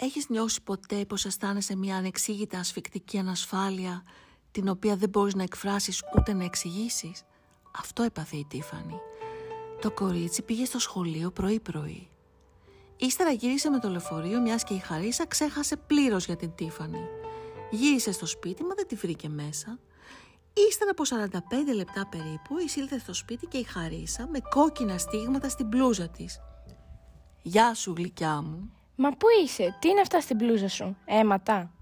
Έχεις νιώσει ποτέ πως αισθάνεσαι μια ανεξήγητα ασφικτική ανασφάλεια την οποία δεν μπορείς να εκφράσεις ούτε να εξηγήσεις; Αυτό έπαθε η Τίφανη. Το κορίτσι πήγε στο σχολείο πρωί-πρωί. Ύστερα γύρισε με το λεωφορείο μιας και η Χαρίσα ξέχασε πλήρως για την Τίφανη. Γύρισε στο σπίτι μα δεν τη βρήκε μέσα. Ύστερα από 45 λεπτά περίπου εισήλθε στο σπίτι και η Χαρίσα με κόκκινα στίγματα στην μπλούζα της. «Γεια σου γλυκιά μου», Μα πού είσαι, τι είναι αυτά στην μπλούζα σου, αίματα.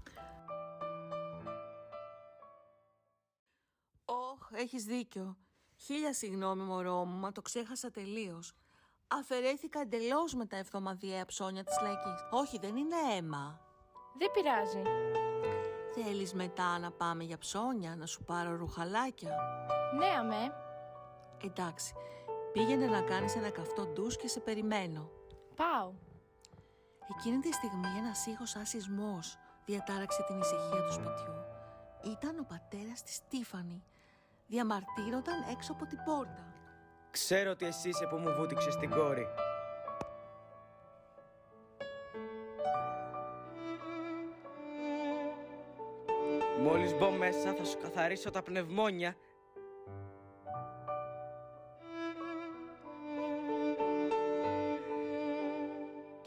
Όχ, έχεις δίκιο. Χίλια συγγνώμη μωρό μου, μα το ξέχασα τελείως. Αφαιρέθηκα εντελώς με τα εβδομαδιαία ψώνια της λαϊκής. Όχι, δεν είναι αίμα. Δεν πειράζει. Θέλεις μετά να πάμε για ψώνια, να σου πάρω ρουχαλάκια; Ναι, αμέ. Εντάξει, πήγαινε να κάνεις ένα καυτό ντους και σε περιμένω. Πάω. Εκείνη τη στιγμή ένας ήχος σαν σεισμός διατάραξε την ησυχία του σπιτιού. Ήταν ο πατέρας της Στίφανη. Διαμαρτύρονταν έξω από την πόρτα. Ξέρω ότι εσύ είσαι που μου βούτυξες την κόρη. Μόλις μπω μέσα θα σου καθαρίσω τα πνευμόνια.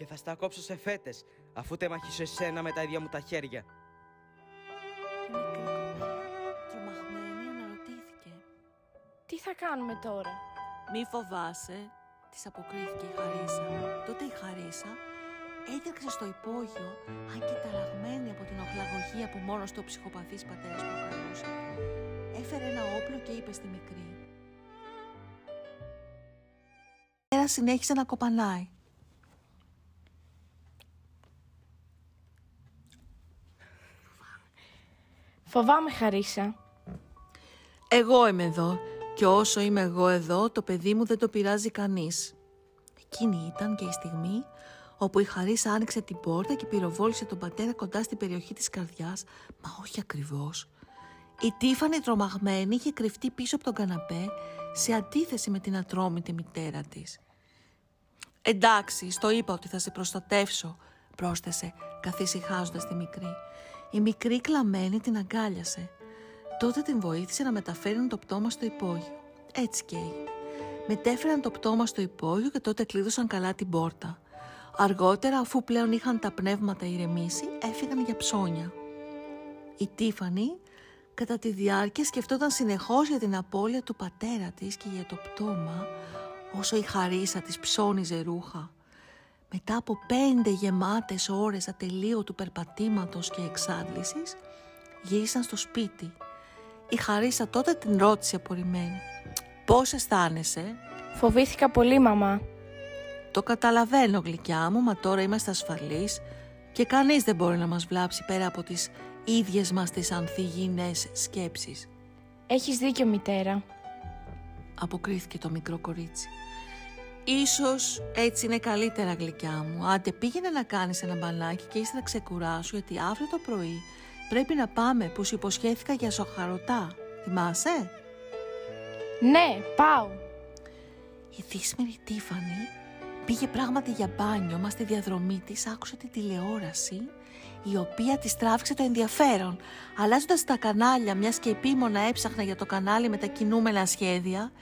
Και θα στα κόψω σε φέτες, αφού τεμαχίσω εσένα με τα ίδια μου τα χέρια. Η μικρή κοπέλα, τρομαγμένη, αναρωτήθηκε. Τι θα κάνουμε τώρα; Μη φοβάσαι, της αποκρίθηκε η Χαρίσα. Τότε η Χαρίσα έτρεξε στο υπόγειο, αν και ταραγμένη από την οχλαγωγία που μόνος του ο ψυχοπαθής πατέρας προκαλούσε. Έφερε ένα όπλο και είπε στη μικρή. Πέρα συνέχισε να κοπανάει. Φοβάμαι, Χαρίσα. Εγώ είμαι εδώ και όσο είμαι εγώ εδώ το παιδί μου δεν το πειράζει κανείς. Εκείνη ήταν και η στιγμή όπου η Χαρίσα άνοιξε την πόρτα και πυροβόλησε τον πατέρα κοντά στην περιοχή της καρδιάς, μα όχι ακριβώς. Η Τίφανη τρομαγμένη είχε κρυφτεί πίσω από τον καναπέ σε αντίθεση με την ατρόμητη μητέρα της. «Εντάξει, στο είπα ότι θα σε προστατεύσω», πρόσθεσε καθησυχάζοντας τη μικρή. Η μικρή κλαμμένη την αγκάλιασε. Τότε την βοήθησε να μεταφέρουν το πτώμα στο υπόγειο. Έτσι και έγινε. Μετέφεραν το πτώμα στο υπόγειο και τότε κλείδωσαν καλά την πόρτα. Αργότερα, αφού πλέον είχαν τα πνεύματα ηρεμήσει, έφυγαν για ψώνια. Η Τίφανη, κατά τη διάρκεια, σκεφτόταν συνεχώς για την απώλεια του πατέρα της και για το πτώμα, όσο η Χαρίσα της ψώνιζε ρούχα. Μετά από πέντε γεμάτες ώρες ατελείωτου περπατήματος και εξάντλησης, γύρισαν στο σπίτι. Η Χαρίσα τότε την ρώτησε απορριμμένη. «Πώς αισθάνεσαι» Φοβήθηκα πολύ, μαμά. Το καταλαβαίνω γλυκιά μου, μα τώρα είμαστε ασφαλείς και κανείς δεν μπορεί να μας βλάψει πέρα από τις ίδιες μας τις ανθυγιεινές σκέψεις. Έχεις δίκιο, μητέρα. Αποκρίθηκε το μικρό κορίτσι. Ίσως έτσι είναι καλύτερα γλυκιά μου. Άντε πήγαινε να κάνεις ένα μπανάκι και ύστερα ξεκουράσου γιατί αύριο το πρωί πρέπει να πάμε που σου υποσχέθηκα για σοχαρωτά. Θυμάσαι; Ναι, πάω. Η δύσμερη Τίφανη πήγε πράγματι για μπάνιο, μα στη διαδρομή της άκουσε τη τηλεόραση η οποία της τράβηξε το ενδιαφέρον. Αλλάζοντας τα κανάλια, μιας και επίμονα έψαχνα για το κανάλι με τα κινούμενα σχέδια,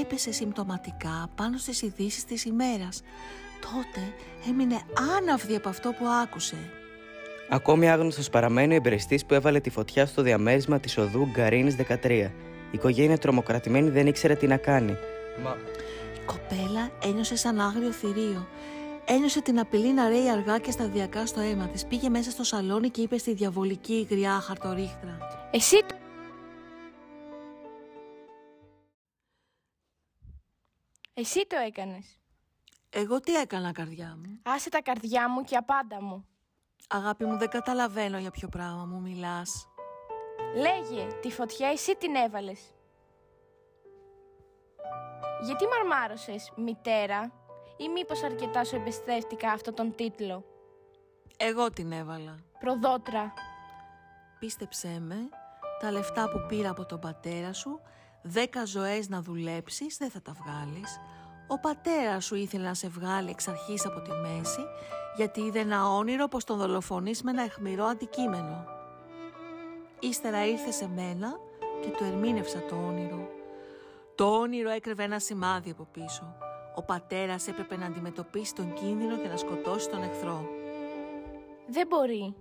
έπεσε συμπτωματικά πάνω στις ειδήσεις της ημέρας. Τότε έμεινε άναυδη από αυτό που άκουσε. Ακόμη άγνωστος παραμένει ο εμπρεστής που έβαλε τη φωτιά στο διαμέρισμα της οδού Γκαρίνης 13. Η οικογένεια τρομοκρατημένη δεν ήξερε τι να κάνει. Μα Η κοπέλα ένιωσε σαν άγριο θηρίο. Ένιωσε την απειλή να ρέει αργά και σταδιακά στο αίμα της. Πήγε μέσα στο σαλόνι και είπε στη διαβολική γριά χαρτορίχτρα. Εσύ Εσύ το έκανες. Εγώ τι έκανα καρδιά μου; Άσε τα καρδιά μου και απάντα μου. Αγάπη μου δεν καταλαβαίνω για ποιο πράγμα μου μιλάς. Λέγε, τη φωτιά εσύ την έβαλες. Γιατί μαρμάρωσες, μητέρα, ή μήπως αρκετά σου εμπιστεύτηκα αυτό τον τίτλο; Εγώ την έβαλα. Προδότρα. Πίστεψέ με, τα λεφτά που πήρα από τον πατέρα σου, δέκα ζωές να δουλέψεις δεν θα τα βγάλεις. Ο πατέρας σου ήθελε να σε βγάλει εξ αρχής από τη μέση γιατί είδε ένα όνειρο πως τον δολοφονείς με ένα αιχμηρό αντικείμενο. Ύστερα ήρθε σε μένα και του ερμήνευσα το όνειρο. Το όνειρο έκρεβε ένα σημάδι από πίσω. Ο πατέρας έπρεπε να αντιμετωπίσει τον κίνδυνο και να σκοτώσει τον εχθρό. Δεν μπορεί.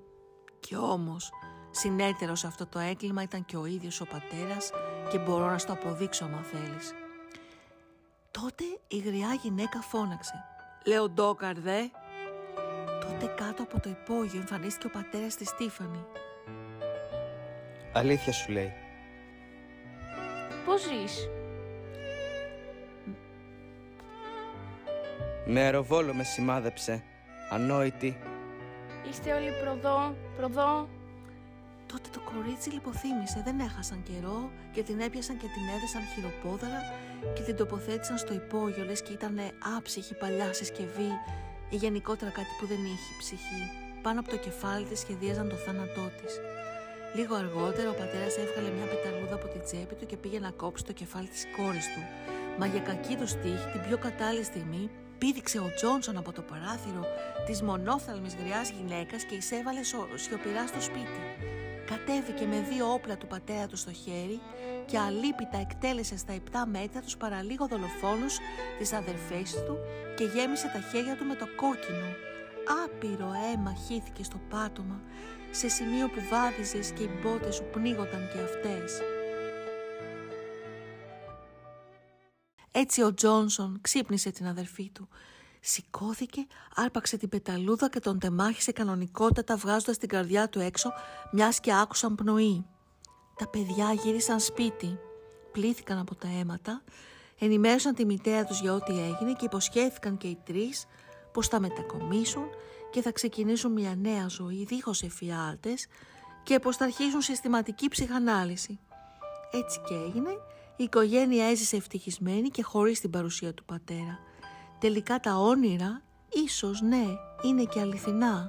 Κι όμως, συνέτερος σε αυτό το έγκλημα ήταν και ο ίδιος ο πατέρας και μπορώ να στο αποδείξω άμα θέλεις. Τότε η γριά γυναίκα φώναξε. Λέω ντόκαρ δε. Τότε κάτω από το υπόγειο εμφανίστηκε ο πατέρας της Στίφανη. Αλήθεια σου λέει. Πώς ζεις; Με αεροβόλο με σημάδεψε. Ανόητη. Είστε όλοι προδό, προδό. Τότε το κορίτσι λιποθύμησε, δεν έχασαν καιρό και την έπιασαν και την έδεσαν χειροπόδαρα και την τοποθέτησαν στο υπόγειο λες και ήταν άψυχη παλιά συσκευή ή γενικότερα κάτι που δεν είχε ψυχή. Πάνω από το κεφάλι της σχεδίαζαν το θάνατό της. Λίγο αργότερα ο πατέρας έβγαλε μια πεταλούδα από την τσέπη του και πήγε να κόψει το κεφάλι της κόρης του. Μα για κακή του στίχη την πιο κατάλληλη στιγμή πήδηξε ο Τζόνσον από το παράθυρο της μονόθαλμης γριάς γυναίκας και εισέβαλε σιωπηρά στο σπίτι. Κατέβηκε με δύο όπλα του πατέρα του στο χέρι και αλίπητα εκτέλεσε στα 7 μέτρα τους παραλίγο δολοφόνους της αδερφές του και γέμισε τα χέρια του με το κόκκινο. Άπειρο αίμα χύθηκε στο πάτωμα, σε σημείο που βάδιζες και οι μπότες σου πνίγονταν και αυτές. Έτσι ο Τζόνσον ξύπνησε την αδερφή του. Σηκώθηκε, άρπαξε την πεταλούδα και τον τεμάχισε κανονικότατα βγάζοντας την καρδιά του έξω, μιας και άκουσαν πνοή. Τα παιδιά γύρισαν σπίτι, πλήθηκαν από τα αίματα, ενημέρωσαν τη μητέρα τους για ό,τι έγινε και υποσχέθηκαν και οι τρεις πως θα μετακομίσουν και θα ξεκινήσουν μια νέα ζωή δίχως εφιάλτες και πως θα αρχίσουν συστηματική ψυχανάλυση. Έτσι και έγινε, η οικογένεια έζησε ευτυχισμένη και χωρίς την παρουσία του πατέρα. Τελικά τα όνειρα, ίσως ναι, είναι και αληθινά.